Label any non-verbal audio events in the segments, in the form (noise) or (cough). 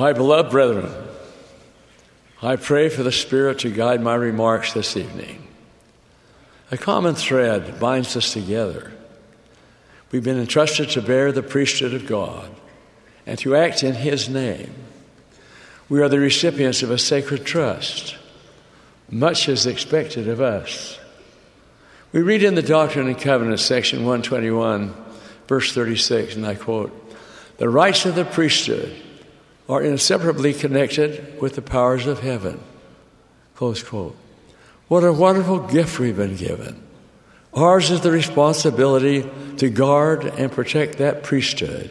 My beloved brethren, I pray for the Spirit to guide my remarks this evening. A common thread binds us together. We've been entrusted to bear the priesthood of God and to act in His name. We are the recipients of a sacred trust. Much is expected of us. We read in the Doctrine and Covenants, section 121, verse 36, and I quote The rights of the priesthood are inseparably connected with the powers of heaven. Close quote. What a wonderful gift we've been given. Ours is the responsibility to guard and protect that priesthood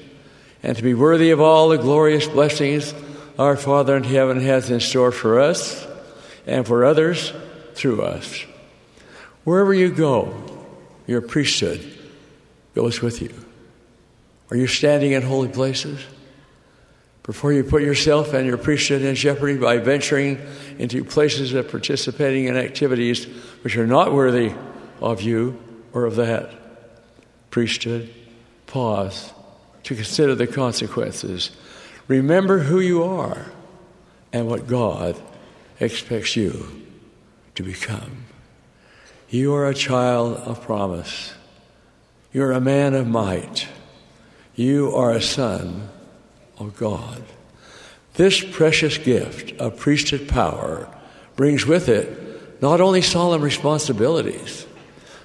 and to be worthy of all the glorious blessings our Father in heaven has in store for us and for others through us. Wherever you go, your priesthood goes with you. Are you standing in holy places? Before you put yourself and your priesthood in jeopardy by venturing into places of participating in activities which are not worthy of you or of that priesthood, pause to consider the consequences. Remember who you are and what God expects you to become. You are a child of promise. You're a man of might. You are a son of God. This precious gift of priesthood power brings with it not only solemn responsibilities,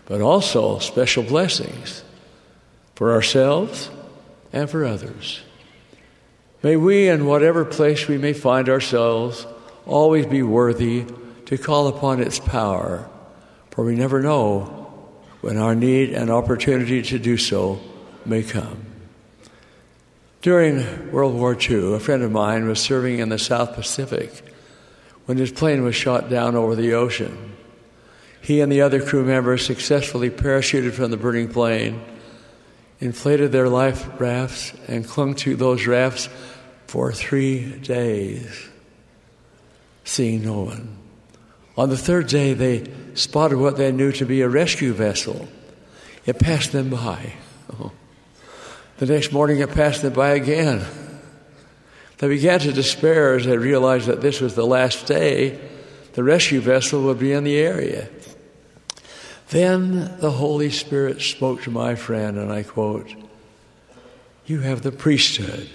but also special blessings for ourselves and for others. May we, in whatever place we may find ourselves, always be worthy to call upon its power, for we never know when our need and opportunity to do so may come. During World War II, a friend of mine was serving in the South Pacific when his plane was shot down over the ocean. He and the other crew members successfully parachuted from the burning plane, inflated their life rafts, and clung to those rafts for three days, seeing no one. On the third day, they spotted what they knew to be a rescue vessel. It passed them by. Oh. (laughs) The next morning, it passed them by again. They began to despair as they realized that this was the last day the rescue vessel would be in the area. Then the Holy Spirit spoke to my friend, and I quote, You have the priesthood.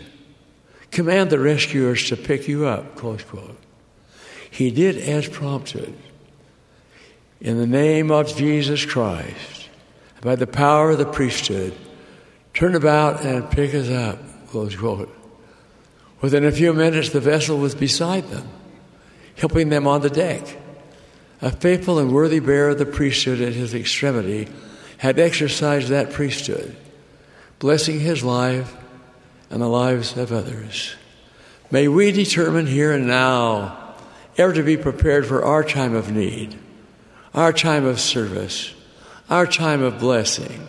Command the rescuers to pick you up, close quote. He did as prompted. In the name of Jesus Christ, by the power of the priesthood, turn about and pick us up, close quote. Within a few minutes, the vessel was beside them, helping them on the deck. A faithful and worthy bearer of the priesthood at his extremity had exercised that priesthood, blessing his life and the lives of others. May we determine here and now ever to be prepared for our time of need, our time of service, our time of blessing.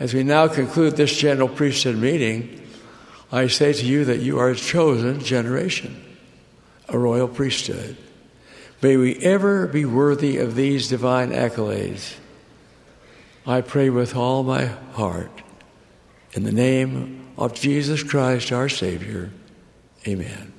As we now conclude this general priesthood meeting, I say to you that you are a chosen generation, a royal priesthood. May we ever be worthy of these divine accolades. I pray with all my heart. In the name of Jesus Christ, our Savior, amen.